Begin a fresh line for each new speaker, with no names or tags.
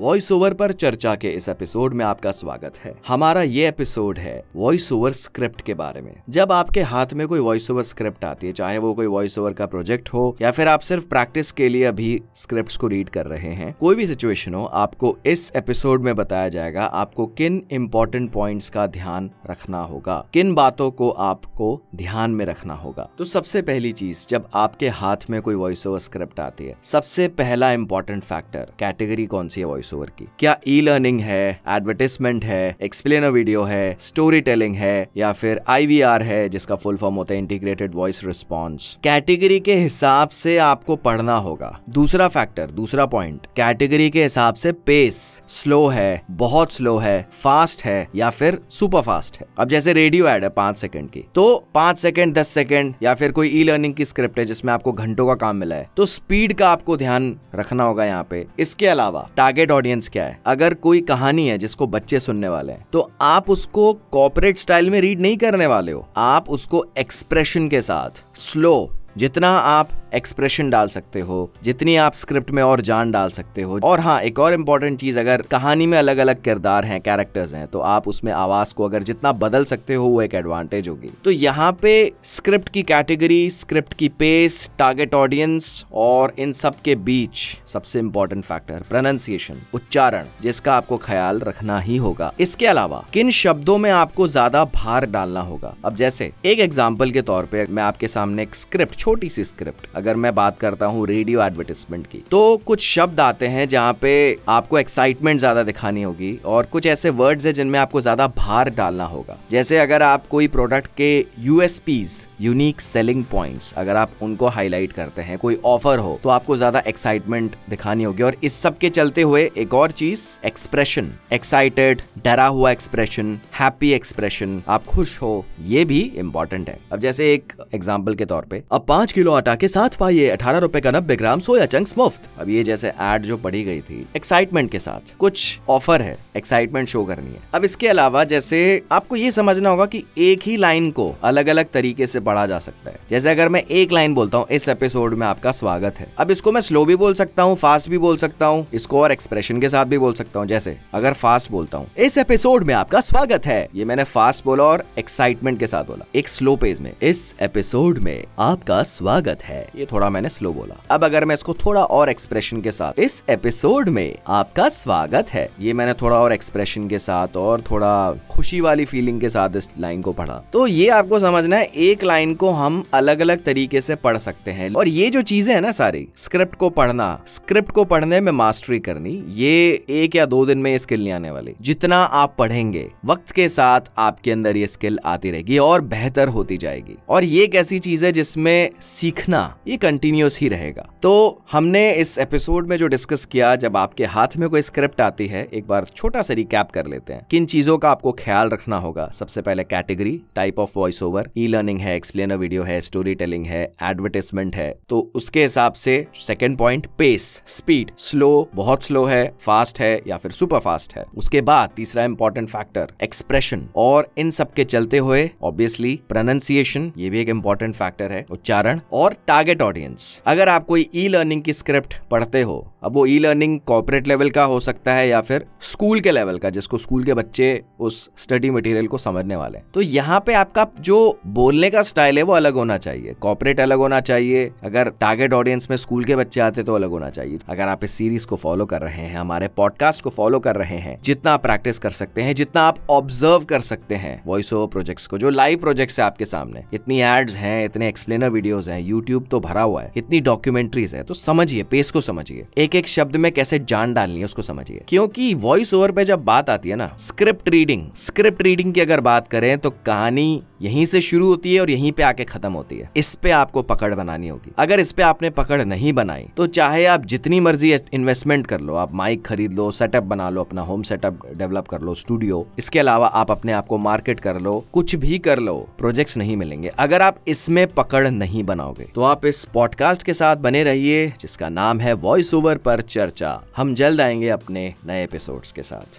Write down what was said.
Voice over पर चर्चा के इस एपिसोड में आपका स्वागत है। हमारा ये एपिसोड है वॉइस ओवर स्क्रिप्ट के बारे में। जब आपके हाथ में कोई वॉइस ओवर स्क्रिप्ट आती है, चाहे वो कोई वॉइस ओवर का प्रोजेक्ट हो, या फिर आप सिर्फ़ प्रैक्टिस के लिए अभी स्क्रिप्ट को रीड कर रहे हैं, कोई भी सिचुएशन हो, आपको इस एपिसोड में बताया जाएगा आपको किन इंपॉर्टेंट पॉइंट्स का ध्यान रखना होगा, किन बातों को आपको ध्यान में रखना होगा। तो सबसे पहली चीज़, जब आपके हाथ में कोई वॉइस ओवर स्क्रिप्ट आती है, सबसे पहला इंपॉर्टेंट फैक्टर कैटेगरी कौन सी है वॉइस ओवर की। क्या ई लर्निंग है एडवर्टिजमेंट है एक्सप्लेनर वीडियो है स्टोरी टेलिंग है, या फिर आईवीआर है, जिसका फुल फॉर्म होता है इंटीग्रेटेड वॉइस रिस्पॉन्स कैटेगरी के हिसाब से आपको पढ़ना होगा। दूसरा फैक्टर दूसरा पॉइंट कैटेगरी के हिसाब से पेस स्लो है, बहुत स्लो है फास्ट है, या फिर सुपर फास्ट है। अब जैसे रेडियो एड है पाँच सेकंड की। तो पाँच सेकंड दस सेकंड या फिर कोई ई लर्निंग की स्क्रिप्ट है जिसमें आपको घंटों का काम मिला है तो स्पीड का आपको ध्यान रखना होगा यहाँ पे। इसके अलावा टारगेट ऑडियंस क्या है? अगर कोई कहानी है जिसको बच्चे सुनने वाले हैं तो आप उसको कॉपरेट स्टाइल में रीड नहीं करने वाले हो। आप उसको एक्सप्रेशन के साथ स्लो जितना आप एक्सप्रेशन डाल सकते हो, जितनी आप स्क्रिप्ट में और जान डाल सकते हो। और हाँ एक और इम्पोर्टेंट चीज़, अगर कहानी में अलग अलग किरदार हैं कैरेक्टर्स हैं तो आप उसमें आवाज़ को अगर जितना बदल सकते हो, वो एक एडवांटेज होगी। तो यहाँ पे स्क्रिप्ट की कैटेगरी स्क्रिप्ट की पेस टारगेट ऑडियंस और इन सब के बीच सबसे इंपॉर्टेंट फैक्टर प्रोनाउंसिएशन उच्चारण, जिसका आपको ख्याल रखना ही होगा। इसके अलावा, किन शब्दों में आपको ज़्यादा भार डालना होगा? अब जैसे, एक एग्ज़ाम्पल के तौर पर मैं आपके सामने एक स्क्रिप्ट छोटी सी स्क्रिप्ट अगर मैं बात करता हूँ रेडियो एडवर्टिजमेंट की तो कुछ शब्द आते हैं जहाँ पे आपको एक्साइटमेंट ज़्यादा दिखानी होगी और कुछ ऐसे वर्ड्स है जिनमें आपको ज़्यादा भार डालना होगा। जैसे अगर आप कोई प्रोडक्ट के यूएसपीज यूनिक सेलिंग पॉइंट्स अगर आप उनको हाईलाइट करते हैं, कोई ऑफ़र हो तो आपको ज़्यादा एक्साइटमेंट दिखानी होगी। और इस सब के चलते हुए एक और चीज़ एक्सप्रेशन एक्साइटेड डरा हुआ एक्सप्रेशन हैप्पी एक्सप्रेशन आप खुश हो, ये भी इंपॉर्टेंट है। अब जैसे एक एग्ज़ाम्पल के तौर पर अब पाँच किलो आटा के साथ पाइए अठारह रुपए का नब्बे ग्राम सोया चंक्स मुफ़्त। अब ये जैसे एड जो पड़ी गई थी एक्साइटमेंट के साथ। कुछ ऑफ़र है एक्साइटमेंट शो करनी है। अब इसके अलावा जैसे आपको ये समझना होगा कि एक ही लाइन को अलग अलग तरीके से पढ़ा जा सकता है। जैसे अगर मैं एक लाइन बोलता हूँ, इस एपिसोड में आपका स्वागत है। अब इसको मैं स्लो भी बोल सकता हूँ फास्ट भी बोल सकता हूँ, इसको और एक्सप्रेशन के साथ भी बोल सकता हूँ। जैसे अगर फास्ट बोलता हूँ, इस एपिसोड में आपका स्वागत है। ये मैंने फास्ट बोला और एक्साइटमेंट के साथ बोला। एक स्लो पेज में इस एपिसोड में आपका स्वागत है। ये थोड़ा मैंने स्लो बोला। अब अगर मैं इसको थोड़ा और एक्सप्रेशन के साथ, इस एपिसोड में आपका स्वागत है। ये मैंने थोड़ा और एक्सप्रेशन के साथ और थोड़ा खुशी वाली फीलिंग के साथ इस लाइन को पढ़ा। तो ये आपको समझना है, एक लाइन को हम अलग अलग तरीके से पढ़ सकते हैं। और ये जो चीज़ें है ना सारी स्क्रिप्ट को पढ़ना स्क्रिप्ट को पढ़ने में मास्टरी करनी, ये एक या दो दिन में स्किल नहीं आने वाली। जितना आप पढ़ेंगे, वक्त के साथ आपके अंदर ये स्किल आती रहेगी और बेहतर होती जाएगी। और ये एक ऐसी चीज़ है जिसमें सीखना ये कंटिन्यूस ही रहेगा। तो हमने इस एपिसोड में जो डिस्कस किया, जब आपके हाथ में कोई स्क्रिप्ट आती है, एक बार छोटा सा रिकैप कर लेते हैं। किन चीज़ों का आपको ख्याल रखना होगा? सबसे पहले category type of voice over e learning है एक्सप्लेनर वीडियो है स्टोरी टेलिंग है एडवर्टाइजमेंट है। तो उसके हिसाब से second point pace speed slow बहुत स्लो है फास्ट है या फिर सुपर फास्ट है। उसके बाद तीसरा इंपॉर्टेंट फैक्टर एक्सप्रेशन और इन सब के चलते हुए ऑब्वियसली प्रोनाउंसिएशन ये भी एक इंपॉर्टेंट फैक्टर है, उच्चारण, और टारगेट ऑडियंस अगर आप कोई ई लर्निंग की स्क्रिप्ट पढ़ते हो अब वो ई लर्निंग कॉर्पोरेट लेवल का हो सकता है या फिर स्कूल के लेवल का, जिसको स्कूल के बच्चे उस स्टडी मटेरियल को समझने वाले हैं। तो यहाँ पे आपका जो बोलने का स्टाइल है वो अलग होना चाहिए। कॉर्पोरेट अलग होना चाहिए। अगर टारगेट ऑडियंस में स्कूल के बच्चे आते तो अलग होना चाहिए। अगर आप इस सीरीज़ को फॉलो कर रहे हैं, हमारे पॉडकास्ट को फॉलो कर रहे हैं, जितना आप प्रैक्टिस कर सकते हैं, जितना आप ऑब्ज़र्व कर सकते हैं वॉइस ओवर प्रोजेक्ट्स को, जो लाइव प्रोजेक्ट्स है आपके सामने। इतनी एड्स हैं, इतने एक्सप्लेनर वीडियोस हैं यूट्यूब तो भरा हुआ है, इतनी डॉक्यूमेंट्रीज है तो समझिए पेस को समझिए। एक एक शब्द में कैसे जान डालनी है, उसको समझिए। क्योंकि वॉइस ओवर पे जब बात आती है ना स्क्रिप्ट रीडिंग स्क्रिप्ट रीडिंग की अगर बात करें तो कहानी यहीं से शुरू होती है और यहीं पे आके खत्म होती है। इस पे आपको पकड़ बनानी होगी। अगर इस पे आपने पकड़ नहीं बनाई तो चाहे आप जितनी मर्ज़ी इन्वेस्टमेंट कर लो, आप माइक खरीद लो सेटअप बना लो, अपना होम सेटअप डेवलप कर लो स्टूडियो इसके अलावा आप अपने आप को मार्केट कर लो, कुछ भी कर लो प्रोजेक्ट्स नहीं मिलेंगे। अगर आप इसमें पकड़ नहीं बनाओगे तो आप इस पॉडकास्ट के साथ बने रहिए, जिसका नाम है वॉइस ओवर पर चर्चा। हम जल्द आएँगे अपने नए एपिसोड्स के साथ।